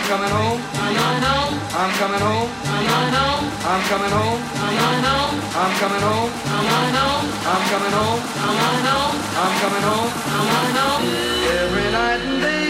I'm coming home. I'm coming home. I'm coming home. I'm coming home. I'm coming home. I'm coming home. I'm coming home. I'm coming home. I'm coming home. I'm coming home. I'm coming home. Every night and day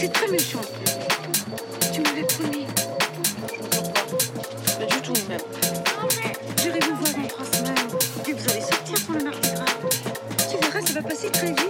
C'est très méchant. Tu m'avais promis. Pas du tout, même. Je vais vous voir dans trois semaines. Et vous allez sortir pour le mardi gras. Tu verras, ça va passer très vite.